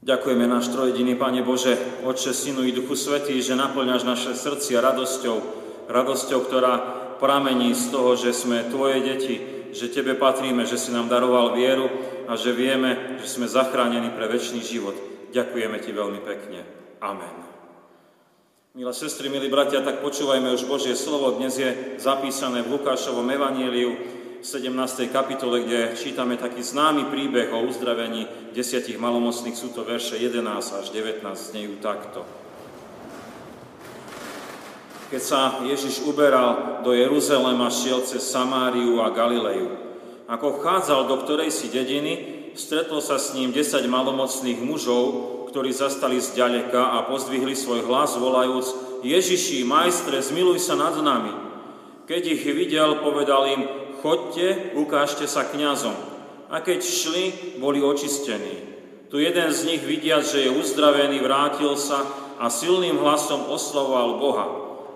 Ďakujeme náš trojediný Pane Bože, Otče, Synu i Duchu Svetý, že naplňaš naše srdcia radosťou, radosťou, ktorá pramení z toho, že sme Tvoje deti, že Tebe patríme, že si nám daroval vieru a že vieme, že sme zachránení pre väčší život. Ďakujeme Ti veľmi pekne. Amen. Milé sestry, milí bratia, tak počúvajme už Božie slovo. Dnes je zapísané v Lukášovom evaníliu, 17. kapitole, kde čítame taký známy príbeh o uzdravení desiatich malomocných, sú to verše 11 až 19, znejú takto. Keď sa Ježiš uberal do Jeruzalema, šiel cez Samáriu a Galileju. Ako vchádzal do ktorej si dediny, stretlo sa s ním 10 malomocných mužov, ktorí zastali zďaleka a pozdvihli svoj hlas, volajúc Ježiši, majstre, zmiluj sa nad nami. Keď ich videl, povedal im, chodte, ukážte sa kňazom. A keď šli, boli očistení. Tu jeden z nich vidiac, že je uzdravený, vrátil sa a silným hlasom oslavoval Boha.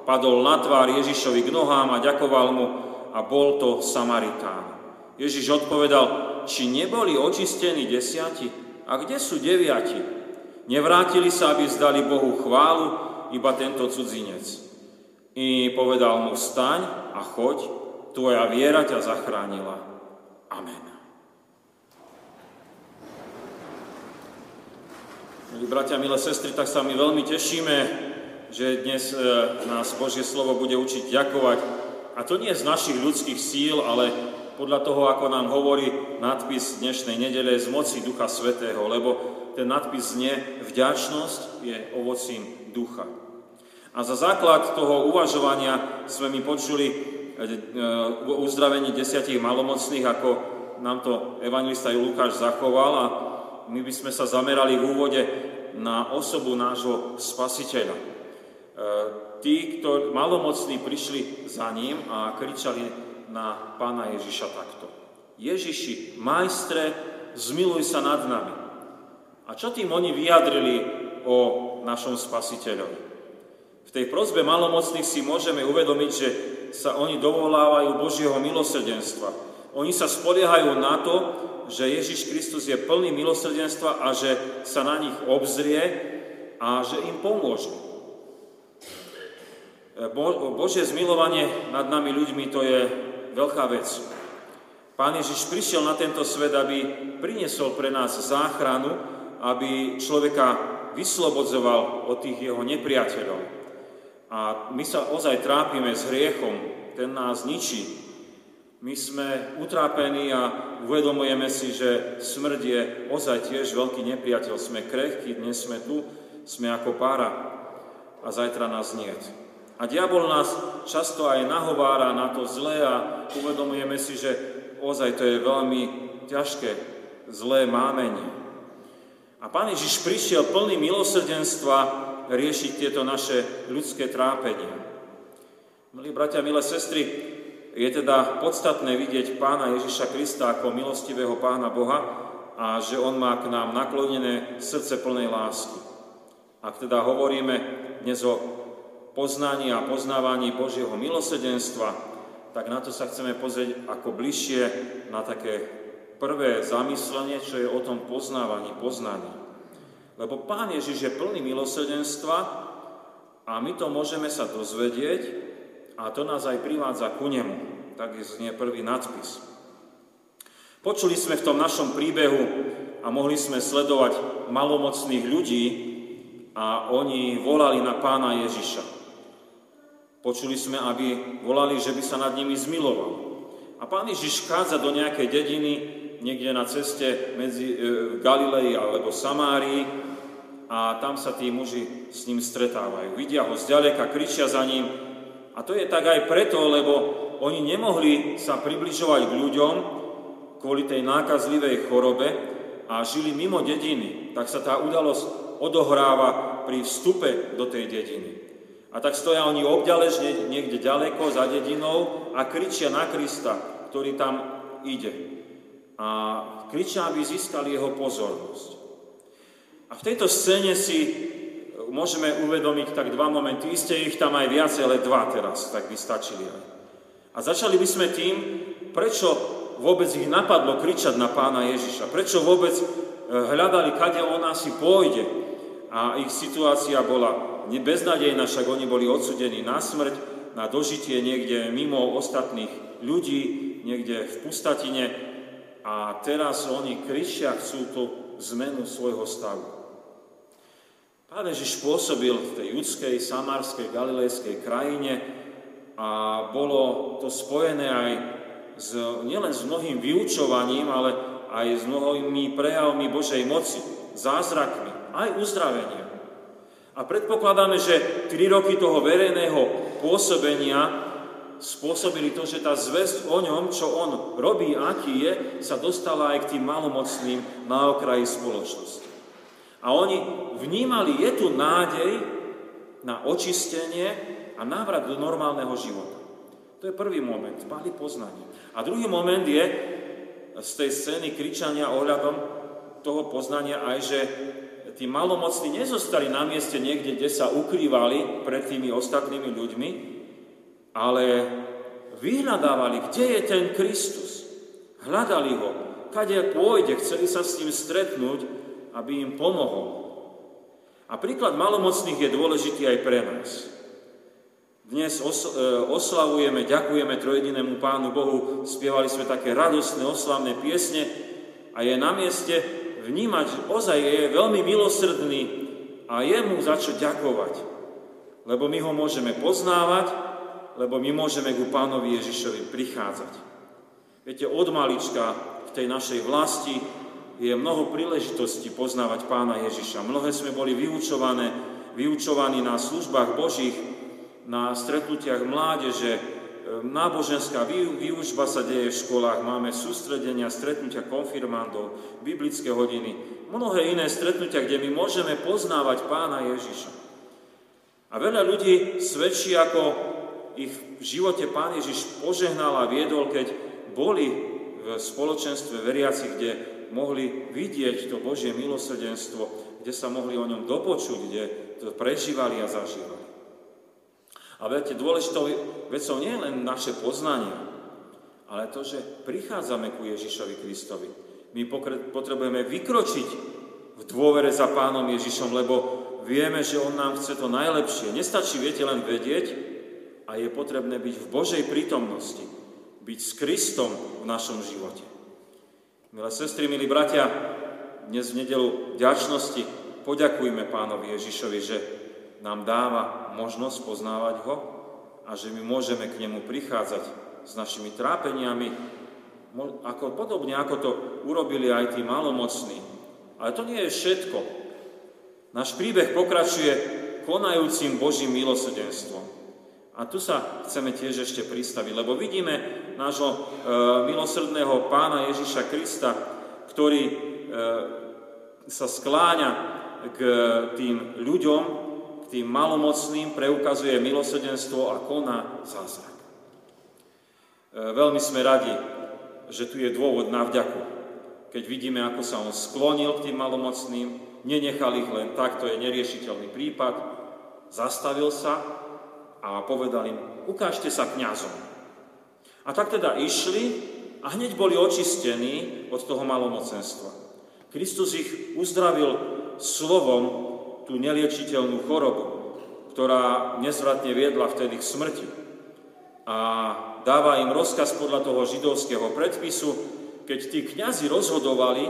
Padol na tvár Ježišovi k nohám a ďakoval mu a bol to Samaritán. Ježiš odpovedal, či neboli očistení desiati? A kde sú deviati? Nevrátili sa, aby zdali Bohu chválu, iba tento cudzinec. I povedal mu, vstaň a choď, tvoja viera ťa zachránila. Amen. Milí bratia, milé sestry, tak sa my veľmi tešíme, že dnes e, nás Božie slovo bude učiť ďakovať. A to nie z našich ľudských síl, ale podľa toho, ako nám hovorí nadpis dnešnej nedele z moci Ducha Svetého, lebo ten nadpis znie vďačnosť je ovocím ducha. A za základ toho uvažovania sme mi počuli E, uzdravení desiatich malomocných, ako nám to evangelista Lukáš zachoval a my by sme sa zamerali v úvode na osobu nášho spasiteľa. E, tí, ktorí malomocní prišli za ním a kričali na pána Ježiša takto. Ježiši, majstre, zmiluj sa nad nami. A čo tým oni vyjadrili o našom spasiteľovi? V tej prozbe malomocných si môžeme uvedomiť, že sa oni dovolávajú Božieho milosrdenstva. Oni sa spoliehajú na to, že Ježiš Kristus je plný milosrdenstva a že sa na nich obzrie a že im pomôže. Bo, Božie zmilovanie nad nami ľuďmi to je veľká vec. Pán Ježiš prišiel na tento svet, aby priniesol pre nás záchranu, aby človeka vyslobodzoval od tých jeho nepriateľov. A my sa ozaj trápime s hriechom, ten nás ničí. My sme utrápení a uvedomujeme si, že smrť je ozaj tiež veľký nepriateľ. Sme krehkí, dnes sme tu, sme ako pára a zajtra nás niet. A diabol nás často aj nahovára na to zlé a uvedomujeme si, že ozaj to je veľmi ťažké, zlé mámenie. A Pán Ježiš prišiel plný milosrdenstva riešiť tieto naše ľudské trápenia. Milí bratia, milé sestry, je teda podstatné vidieť pána Ježiša Krista ako milostivého pána Boha a že on má k nám naklonené srdce plnej lásky. Ak teda hovoríme dnes o poznaní a poznávaní Božieho milosedenstva, tak na to sa chceme pozrieť ako bližšie na také prvé zamyslenie, čo je o tom poznávaní, poznaní. Lebo Pán Ježiš je plný milosrdenstva a my to môžeme sa dozvedieť a to nás aj privádza ku nemu. Tak znie prvý nadpis. Počuli sme v tom našom príbehu a mohli sme sledovať malomocných ľudí a oni volali na pána Ježiša. Počuli sme, aby volali, že by sa nad nimi zmiloval. A pán Ježiš vchádza do nejakej dediny, niekde na ceste medzi e, Galilei alebo Samárii a tam sa tí muži s ním stretávajú. Vidia ho zďaleka, kričia za ním a to je tak aj preto, lebo oni nemohli sa približovať k ľuďom kvôli tej nákazlivej chorobe a žili mimo dediny. Tak sa tá udalosť odohráva pri vstupe do tej dediny. A tak stoja oni obďaležne niekde ďaleko za dedinou a kričia na Krista, ktorý tam ide a kričia, aby získali jeho pozornosť. A v tejto scéne si e, môžeme uvedomiť tak dva momenty. Isté ich tam aj viacej, ale dva teraz, tak by stačili. A začali by sme tým, prečo vôbec ich napadlo kričať na pána Ježiša. Prečo vôbec hľadali, kade on asi pôjde. A ich situácia bola beznadejná, však oni boli odsudení na smrť, na dožitie niekde mimo ostatných ľudí, niekde v pustatine. A teraz oni kričia, chcú tú zmenu svojho stavu. Pán Ježiš pôsobil v tej judskej, samárskej, galilejskej krajine a bolo to spojené aj s, nielen s mnohým vyučovaním, ale aj s mnohými prejavmi Božej moci, zázrakmi, aj uzdravenia. A predpokladáme, že tri roky toho verejného pôsobenia spôsobili to, že tá zväzť o ňom, čo on robí, aký je, sa dostala aj k tým malomocným na okraji spoločnosti. A oni vnímali, je tu nádej na očistenie a návrat do normálneho života. To je prvý moment, mali poznanie. A druhý moment je z tej scény kričania ohľadom toho poznania aj, že tí malomocní nezostali na mieste niekde, kde sa ukrývali pred tými ostatnými ľuďmi, ale vyhľadávali, kde je ten Kristus. Hľadali ho, kade pôjde, chceli sa s ním stretnúť aby im pomohol. A príklad malomocných je dôležitý aj pre nás. Dnes e, oslavujeme, ďakujeme trojedinému Pánu Bohu, spievali sme také radostné, oslavné piesne a je na mieste vnímať, že ozaj je veľmi milosrdný a je mu za čo ďakovať. Lebo my ho môžeme poznávať, lebo my môžeme ku Pánovi Ježišovi prichádzať. Viete, od malička v tej našej vlasti je mnoho príležitostí poznávať pána Ježiša. Mnohé sme boli vyučované, vyučovaní na službách Božích, na stretnutiach mládeže, náboženská výučba sa deje v školách, máme sústredenia, stretnutia konfirmandov, biblické hodiny, mnohé iné stretnutia, kde my môžeme poznávať pána Ježiša. A veľa ľudí svedčí, ako ich v živote pán Ježiš požehnal a viedol, keď boli v spoločenstve veriacich, kde mohli vidieť to Božie milosrdenstvo, kde sa mohli o ňom dopočuť, kde to prežívali a zažívali. A viete, dôležitou vecou nie je len naše poznanie, ale to, že prichádzame ku Ježišovi Kristovi. My potrebujeme vykročiť v dôvere za Pánom Ježišom, lebo vieme, že On nám chce to najlepšie. Nestačí, viete, len vedieť, a je potrebné byť v Božej prítomnosti, byť s Kristom v našom živote. Milé sestry, milí bratia, dnes v nedelu vďačnosti poďakujme pánovi Ježišovi, že nám dáva možnosť poznávať ho a že my môžeme k nemu prichádzať s našimi trápeniami, ako, podobne ako to urobili aj tí malomocní. Ale to nie je všetko. Náš príbeh pokračuje konajúcim Božím milosrdenstvom. A tu sa chceme tiež ešte pristaviť, lebo vidíme nášho e, milosrdného pána Ježiša Krista, ktorý e, sa skláňa k tým ľuďom, k tým malomocným, preukazuje milosrdenstvo a koná zázrak. E, veľmi sme radi, že tu je dôvod na vďaku. Keď vidíme, ako sa on sklonil k tým malomocným, nenechal ich len tak, to je neriešiteľný prípad, zastavil sa a povedal im, ukážte sa kňazom. A tak teda išli a hneď boli očistení od toho malomocenstva. Kristus ich uzdravil slovom tú neliečiteľnú chorobu, ktorá nezvratne viedla vtedy k smrti. A dáva im rozkaz podľa toho židovského predpisu, keď tí kňazi rozhodovali,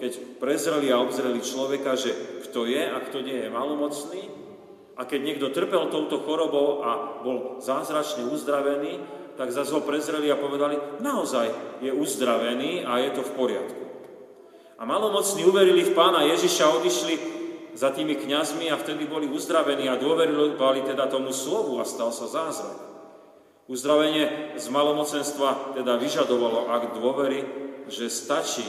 keď prezreli a obzreli človeka, že kto je a kto nie je malomocný, a keď niekto trpel touto chorobou a bol zázračne uzdravený, tak zase ho prezreli a povedali, naozaj je uzdravený a je to v poriadku. A malomocní uverili v pána Ježiša, odišli za tými kňazmi a vtedy boli uzdravení a dôverovali teda tomu slovu a stal sa zázrak. Uzdravenie z malomocenstva teda vyžadovalo akt dôvery, že stačí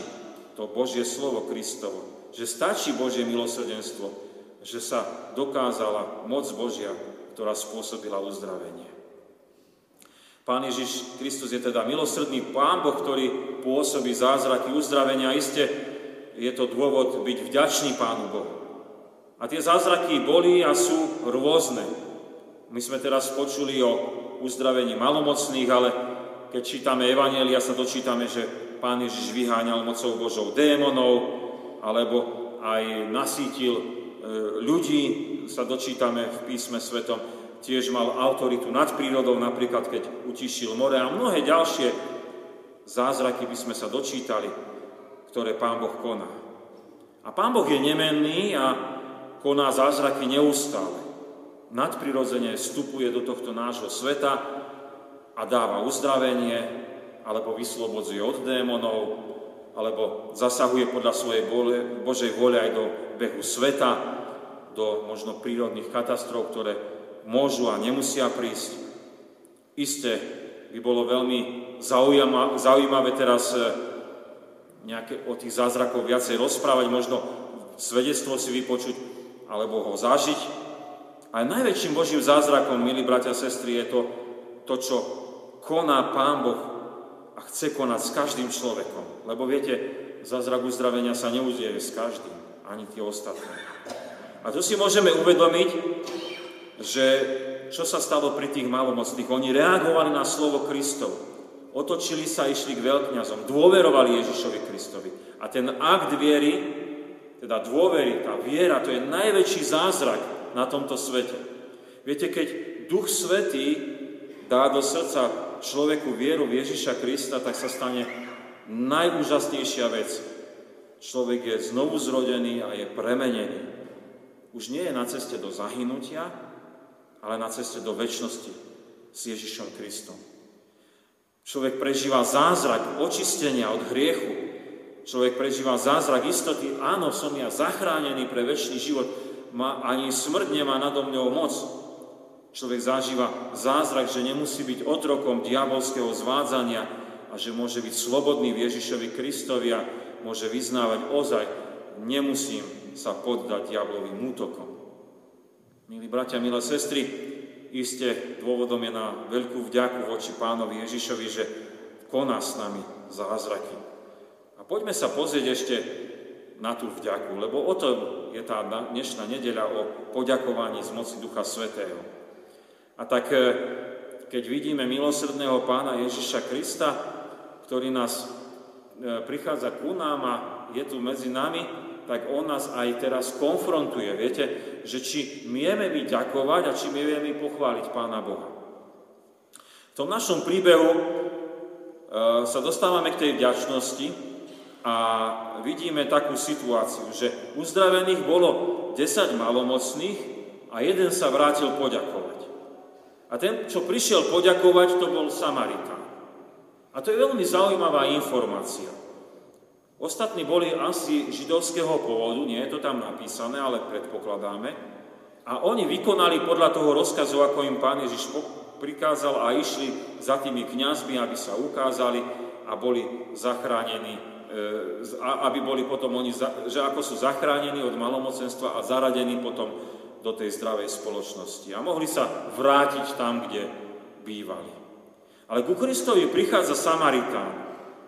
to Božie slovo Kristovo, že stačí Božie milosrdenstvo, že sa dokázala moc Božia, ktorá spôsobila uzdravenie. Pán Ježiš Kristus je teda milosrdný Pán Boh, ktorý pôsobí zázraky uzdravenia. Iste je to dôvod byť vďačný Pánu Bohu. A tie zázraky boli a sú rôzne. My sme teraz počuli o uzdravení malomocných, ale keď čítame Evanielia, sa dočítame, že Pán Ježiš vyháňal mocou Božou démonov alebo aj nasítil ľudí, sa dočítame v písme svetom, tiež mal autoritu nad prírodou, napríklad keď utišil more a mnohé ďalšie zázraky by sme sa dočítali, ktoré Pán Boh koná. A Pán Boh je nemenný a koná zázraky neustále. Nadprirodzene vstupuje do tohto nášho sveta a dáva uzdravenie, alebo vyslobodzuje od démonov, alebo zasahuje podľa svojej Božej vôle aj do behu sveta, do možno prírodných katastrof, ktoré môžu a nemusia prísť. Isté by bolo veľmi zaujímavé teraz e, nejaké o tých zázrakov viacej rozprávať, možno svedectvo si vypočuť alebo ho zažiť. Ale najväčším Božím zázrakom, milí bratia a sestry, je to, to čo koná Pán Boh a chce konať s každým človekom. Lebo viete, zázrak uzdravenia sa neudieje s každým, ani tie ostatné. A tu si môžeme uvedomiť, že čo sa stalo pri tých malomocných. Oni reagovali na slovo Kristov. Otočili sa, išli k veľkňazom, dôverovali Ježišovi Kristovi. A ten akt viery, teda dôvery, tá viera, to je najväčší zázrak na tomto svete. Viete, keď Duch Svetý dá do srdca človeku vieru v Ježiša Krista, tak sa stane najúžasnejšia vec. Človek je znovu zrodený a je premenený. Už nie je na ceste do zahynutia, ale na ceste do väčšnosti s Ježišom Kristom. Človek prežíva zázrak očistenia od hriechu. Človek prežíva zázrak istoty, áno, som ja zachránený pre väčší život, ma, ani smrť nemá nado mňou moc. Človek zažíva zázrak, že nemusí byť otrokom diabolského zvádzania a že môže byť slobodný v Ježišovi Kristovi a môže vyznávať ozaj, nemusím sa poddať diablovým útokom. Milí bratia, milé sestry, iste dôvodom je na veľkú vďaku voči pánovi Ježišovi, že koná s nami zázraky. A poďme sa pozrieť ešte na tú vďaku, lebo o to je tá dnešná nedeľa o poďakovaní z moci Ducha Svetého. A tak, e, keď vidíme milosrdného pána Ježiša Krista, ktorý nás e, prichádza ku nám a je tu medzi nami, tak on nás aj teraz konfrontuje. Viete, že či mieme my ďakovať a či mieme pochváliť Pána Boha. V tom našom príbehu e, sa dostávame k tej vďačnosti a vidíme takú situáciu, že uzdravených bolo 10 malomocných a jeden sa vrátil poďakovať. A ten, čo prišiel poďakovať, to bol Samaritán. A to je veľmi zaujímavá informácia. Ostatní boli asi židovského pôvodu, nie je to tam napísané, ale predpokladáme. A oni vykonali podľa toho rozkazu, ako im pán Ježiš prikázal a išli za tými kňazmi, aby sa ukázali a boli zachránení E, aby boli potom oni, že ako sú zachránení od malomocenstva a zaradení potom do tej zdravej spoločnosti. A mohli sa vrátiť tam, kde bývali. Ale ku Kristovi prichádza Samaritán.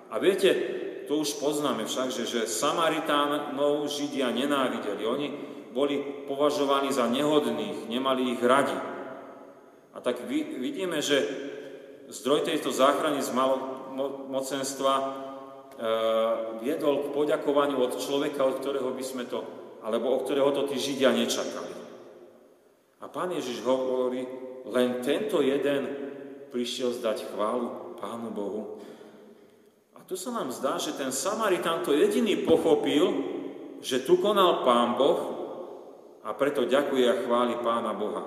A viete, to už poznáme však, že, že Samaritánov Židia nenávideli. Oni boli považovaní za nehodných, nemali ich radi. A tak vidíme, že zdroj tejto záchrany z malomocenstva Eh, viedol k poďakovaniu od človeka, od ktorého by sme to, alebo od ktorého to tí Židia nečakali. A pán Ježiš hovorí, len tento jeden prišiel zdať chválu Pánu Bohu. A tu sa nám zdá, že ten Samaritán to jediný pochopil, že tu konal Pán Boh a preto ďakuje a chváli Pána Boha.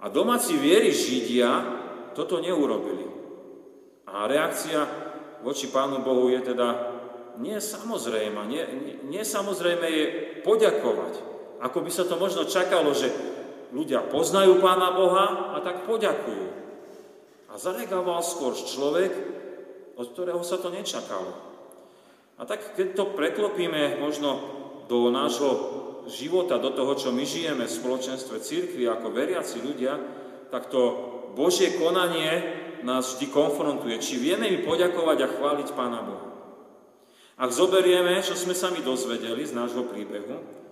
A domáci viery Židia toto neurobili. A reakcia voči Pánu Bohu je teda nie samozrejme. Nie, nie, nie samozrejme je poďakovať. Ako by sa to možno čakalo, že ľudia poznajú Pána Boha a tak poďakujú. A zareagoval skôr človek, od ktorého sa to nečakalo. A tak keď to preklopíme možno do nášho života, do toho, čo my žijeme v spoločenstve církvy ako veriaci ľudia, tak to Božie konanie nás vždy konfrontuje, či vieme mi poďakovať a chváliť Pána Boha. Ak zoberieme, čo sme sa mi dozvedeli z nášho príbehu,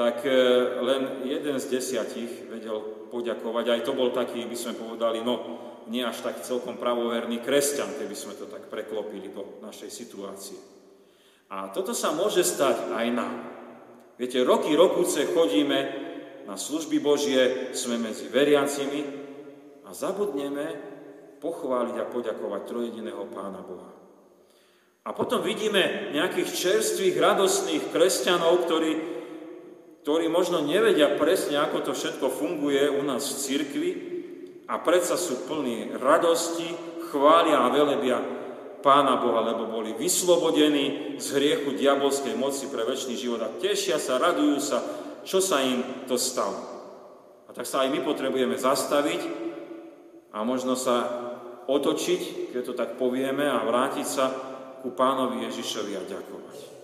tak e, len jeden z desiatich vedel poďakovať. Aj to bol taký, by sme povedali, no nie až tak celkom pravoverný kresťan, keby sme to tak preklopili do našej situácie. A toto sa môže stať aj nám. Viete, roky, rokuce chodíme na služby Božie, sme medzi veriacimi a zabudneme pochváliť a poďakovať trojediného Pána Boha. A potom vidíme nejakých čerstvých, radostných kresťanov, ktorí, ktorí možno nevedia presne, ako to všetko funguje u nás v cirkvi a predsa sú plní radosti, chvália a velebia Pána Boha, lebo boli vyslobodení z hriechu diabolskej moci pre väčší život a tešia sa, radujú sa, čo sa im to stalo. A tak sa aj my potrebujeme zastaviť a možno sa otočiť, keď to tak povieme, a vrátiť sa ku pánovi Ježišovi a ďakovať.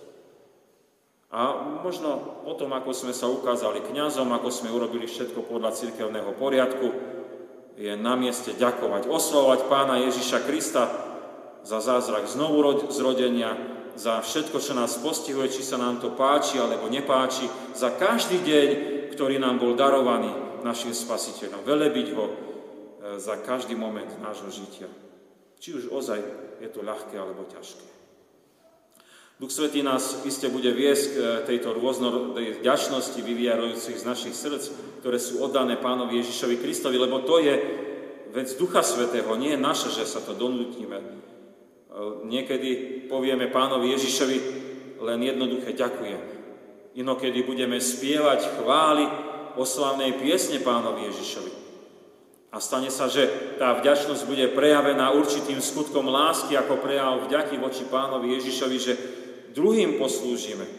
A možno potom, ako sme sa ukázali kňazom, ako sme urobili všetko podľa cirkevného poriadku, je na mieste ďakovať, oslovať pána Ježiša Krista za zázrak znovu zrodenia, za všetko, čo nás postihuje, či sa nám to páči alebo nepáči, za každý deň, ktorý nám bol darovaný našim spasiteľom. Velebiť ho e, za každý moment nášho žitia. Či už ozaj je to ľahké alebo ťažké. Duch Svetý nás iste bude viesť k e, tejto rôznorodej vďačnosti vyvíjajúcich z našich srdc, ktoré sú oddané Pánovi Ježišovi Kristovi, lebo to je vec Ducha Svetého, nie je naše, že sa to donútime. E, niekedy povieme Pánovi Ježišovi len jednoduché ďakujem. Inokedy budeme spievať chvály oslavnej piesne Pánovi Ježišovi. A stane sa, že tá vďačnosť bude prejavená určitým skutkom lásky ako prejav vďaky voči pánovi Ježišovi, že druhým poslúžime.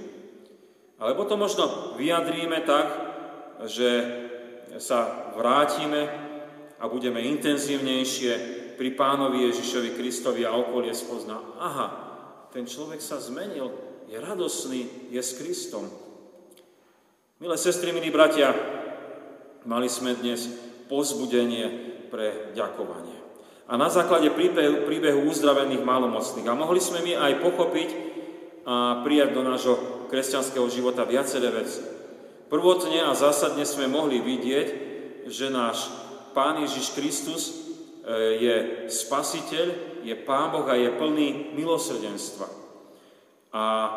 Alebo to možno vyjadríme tak, že sa vrátime a budeme intenzívnejšie pri pánovi Ježišovi Kristovi a okolie spozná. Aha, ten človek sa zmenil, je radosný, je s Kristom. Milé sestry, milí bratia, mali sme dnes pozbudenie pre ďakovanie. A na základe príbehu, uzdravených malomocných. A mohli sme my aj pochopiť a prijať do nášho kresťanského života viaceré veci. Prvotne a zásadne sme mohli vidieť, že náš Pán Ježiš Kristus e, je spasiteľ, je Pán Boh a je plný milosrdenstva. A e,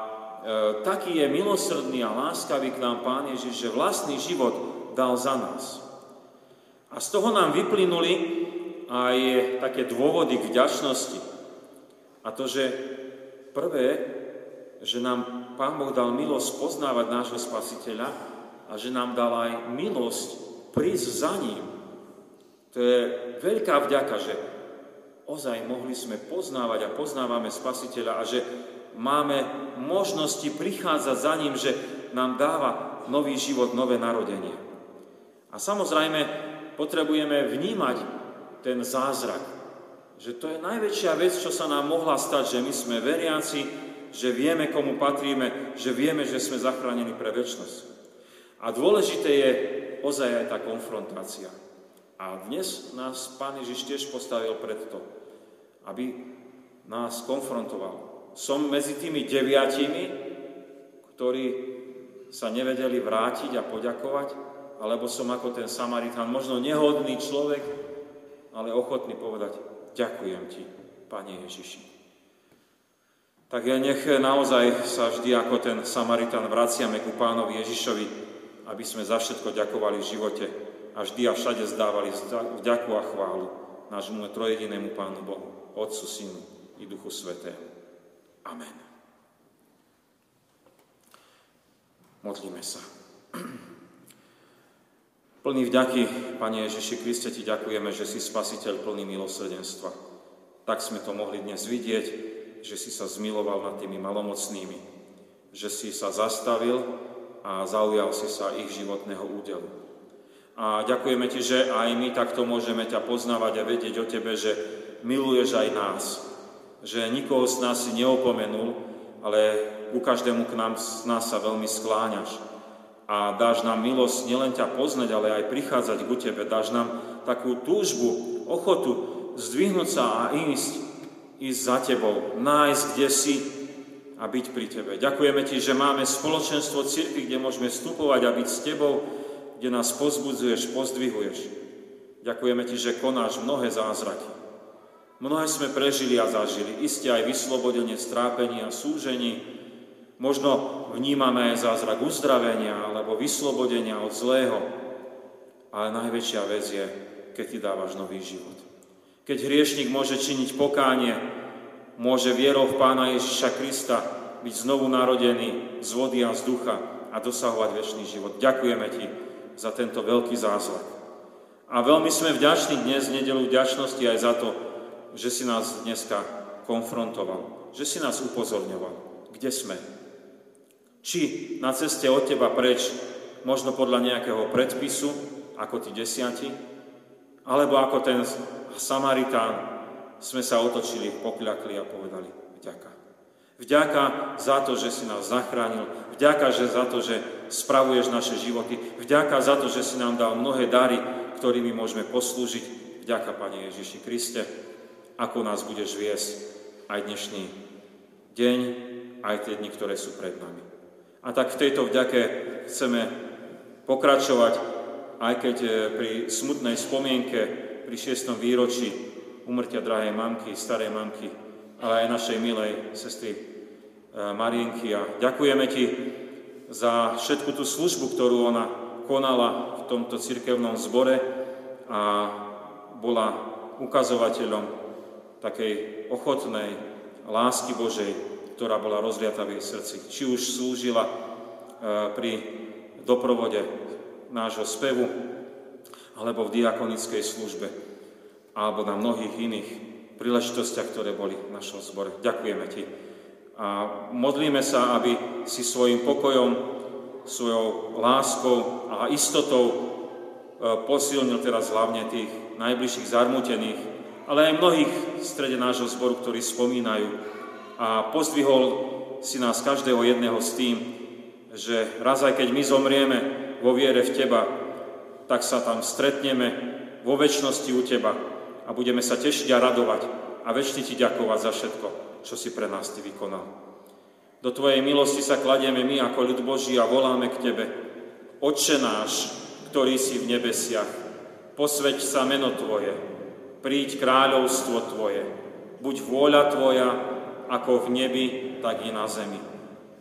taký je milosrdný a láskavý k nám Pán Ježiš, že vlastný život dal za nás. A z toho nám vyplynuli aj také dôvody k vďačnosti. A to, že prvé, že nám Pán Boh dal milosť poznávať nášho Spasiteľa a že nám dal aj milosť prísť za ním. To je veľká vďaka, že ozaj mohli sme poznávať a poznávame Spasiteľa a že máme možnosti prichádzať za ním, že nám dáva nový život, nové narodenie. A samozrejme, potrebujeme vnímať ten zázrak. Že to je najväčšia vec, čo sa nám mohla stať, že my sme veriaci, že vieme, komu patríme, že vieme, že sme zachránení pre väčnosť. A dôležité je ozaj aj tá konfrontácia. A dnes nás Pán Ježiš tiež postavil pred to, aby nás konfrontoval. Som medzi tými deviatimi, ktorí sa nevedeli vrátiť a poďakovať, alebo som ako ten Samaritán, možno nehodný človek, ale ochotný povedať, ďakujem ti, Pane Ježiši. Tak nech naozaj sa vždy ako ten Samaritán vraciame ku pánovi Ježišovi, aby sme za všetko ďakovali v živote a vždy a všade zdávali vďaku a chválu nášmu trojedinému Pánu Bohu, Otcu, Synu i Duchu Svetému. Amen. Modlíme sa. Plný vďaky, Pane Ježiši Kriste, Ti ďakujeme, že si spasiteľ plný milosrdenstva. Tak sme to mohli dnes vidieť, že si sa zmiloval nad tými malomocnými, že si sa zastavil a zaujal si sa ich životného údelu. A ďakujeme Ti, že aj my takto môžeme ťa poznávať a vedieť o Tebe, že miluješ aj nás, že nikoho z nás si neopomenul, ale ku každému k nám, z nás sa veľmi skláňaš a dáš nám milosť nielen ťa poznať, ale aj prichádzať ku Tebe. Dáš nám takú túžbu, ochotu zdvihnúť sa a ísť, ísť za Tebou, nájsť, kde si a byť pri Tebe. Ďakujeme Ti, že máme spoločenstvo cirkvi, kde môžeme vstupovať a byť s Tebou, kde nás pozbudzuješ, pozdvihuješ. Ďakujeme Ti, že konáš mnohé zázraky. Mnohé sme prežili a zažili. Isté aj vyslobodenie, strápení a súžení, Možno vnímame zázrak uzdravenia alebo vyslobodenia od zlého, ale najväčšia vec je, keď ty dávaš nový život. Keď hriešnik môže činiť pokánie, môže vierou v Pána Ježiša Krista byť znovu narodený z vody a z ducha a dosahovať väčší život. Ďakujeme ti za tento veľký zázrak. A veľmi sme vďační dnes, nedelu vďačnosti aj za to, že si nás dneska konfrontoval, že si nás upozorňoval, kde sme, či na ceste od teba preč, možno podľa nejakého predpisu, ako tí desiati, alebo ako ten Samaritán, sme sa otočili, pokľakli a povedali vďaka. Vďaka za to, že si nás zachránil, vďaka že za to, že spravuješ naše životy, vďaka za to, že si nám dal mnohé dary, ktorými môžeme poslúžiť. Vďaka, Pane Ježiši Kriste, ako nás budeš viesť aj dnešný deň, aj tie dni, ktoré sú pred nami. A tak v tejto vďake chceme pokračovať, aj keď e, pri smutnej spomienke, pri šiestom výročí umrtia drahej mamky, starej mamky, ale aj našej milej sestry e, Marienky. A ďakujeme ti za všetku tú službu, ktorú ona konala v tomto cirkevnom zbore a bola ukazovateľom takej ochotnej lásky Božej, ktorá bola rozliata v jej srdci. Či už slúžila e, pri doprovode nášho spevu, alebo v diakonickej službe, alebo na mnohých iných príležitostiach, ktoré boli v našom zbore. Ďakujeme Ti. A modlíme sa, aby si svojim pokojom, svojou láskou a istotou e, posilnil teraz hlavne tých najbližších zarmutených, ale aj mnohých v strede nášho zboru, ktorí spomínajú a pozdvihol si nás každého jedného s tým, že raz aj keď my zomrieme vo viere v Teba, tak sa tam stretneme vo väčšnosti u Teba a budeme sa tešiť a radovať a väčšine Ti ďakovať za všetko, čo si pre nás Ty vykonal. Do Tvojej milosti sa kladieme my ako ľud Boží a voláme k Tebe. Otče náš, ktorý si v nebesiach, posveď sa meno Tvoje, príď kráľovstvo Tvoje, buď vôľa Tvoja, ako v nebi, tak i na zemi.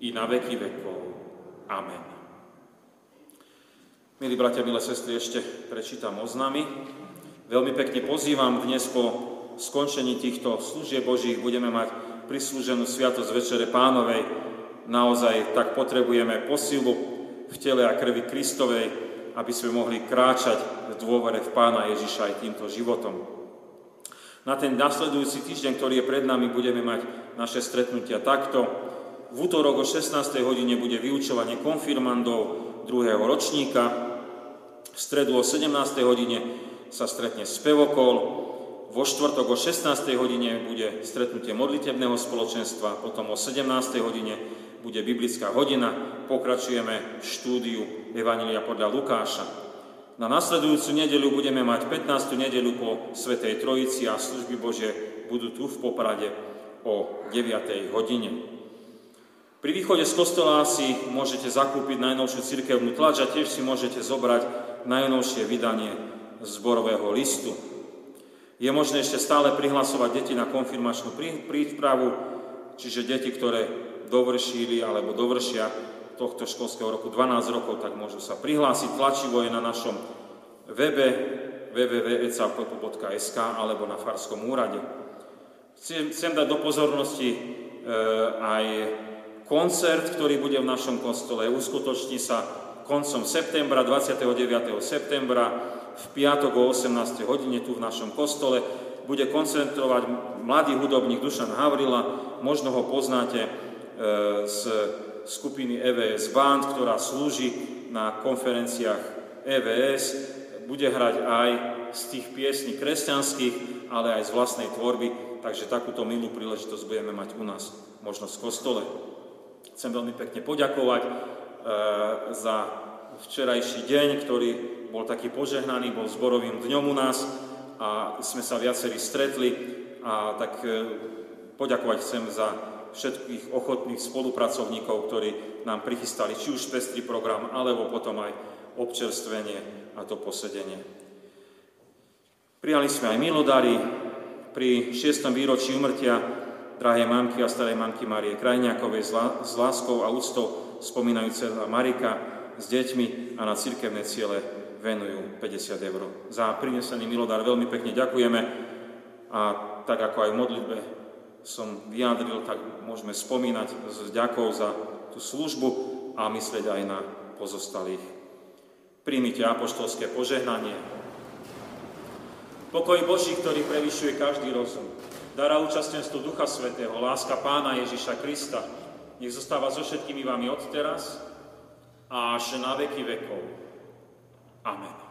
i na veky vekov. Amen. Milí bratia, milé sestry, ešte prečítam oznamy. Veľmi pekne pozývam dnes po skončení týchto služieb Božích budeme mať prislúženú sviatosť Večere Pánovej. Naozaj tak potrebujeme posilu v tele a krvi Kristovej, aby sme mohli kráčať v dôvere v Pána Ježiša aj týmto životom. Na ten nasledujúci týždeň, ktorý je pred nami, budeme mať naše stretnutia takto. V útorok o 16. hodine bude vyučovanie konfirmandov druhého ročníka. V stredu o 17. hodine sa stretne spevokol. Vo štvrtok o 16. hodine bude stretnutie modlitebného spoločenstva, potom o 17. hodine bude biblická hodina, pokračujeme štúdiu Evanília podľa Lukáša. Na nasledujúcu nedeľu budeme mať 15. nedeľu po Svetej Trojici a služby Bože budú tu v Poprade o 9. hodine. Pri východe z kostola si môžete zakúpiť najnovšiu cirkevnú tlač a tiež si môžete zobrať najnovšie vydanie zborového listu. Je možné ešte stále prihlasovať deti na konfirmačnú prípravu, čiže deti, ktoré dovršili alebo dovršia tohto školského roku 12 rokov, tak môžu sa prihlásiť. Tlačivo je na našom webe www.ecap.sk alebo na Farskom úrade. Chcem, chcem dať do pozornosti e, aj koncert, ktorý bude v našom kostole. Uskutoční sa koncom septembra, 29. septembra, v piatok o 18. hodine tu v našom kostole. Bude koncentrovať mladý hudobník Dušan Havrila, možno ho poznáte e, z skupiny EVS Band, ktorá slúži na konferenciách EVS, bude hrať aj z tých piesní kresťanských, ale aj z vlastnej tvorby, takže takúto milú príležitosť budeme mať u nás, možno v kostole. Chcem veľmi pekne poďakovať e, za včerajší deň, ktorý bol taký požehnaný, bol zborovým dňom u nás a sme sa viacerí stretli a tak e, poďakovať chcem za všetkých ochotných spolupracovníkov, ktorí nám prichystali či už pestrý program, alebo potom aj občerstvenie a to posedenie. Prijali sme aj milodary pri 6. výročí umrtia drahej mamky a starej mamky Marie Krajňákovej s láskou a úctou spomínajúce Marika s deťmi a na cirkevné ciele venujú 50 eur. Za prinesený milodár veľmi pekne ďakujeme a tak ako aj v modlitbe som vyjadril, tak môžeme spomínať s ďakou za tú službu a myslieť aj na pozostalých. Príjmite apoštolské požehnanie. Pokoj Boží, ktorý prevyšuje každý rozum, dara účastenstvo Ducha Svetého, láska Pána Ježiša Krista, nech zostáva so všetkými vami od teraz a až na veky vekov. Amen.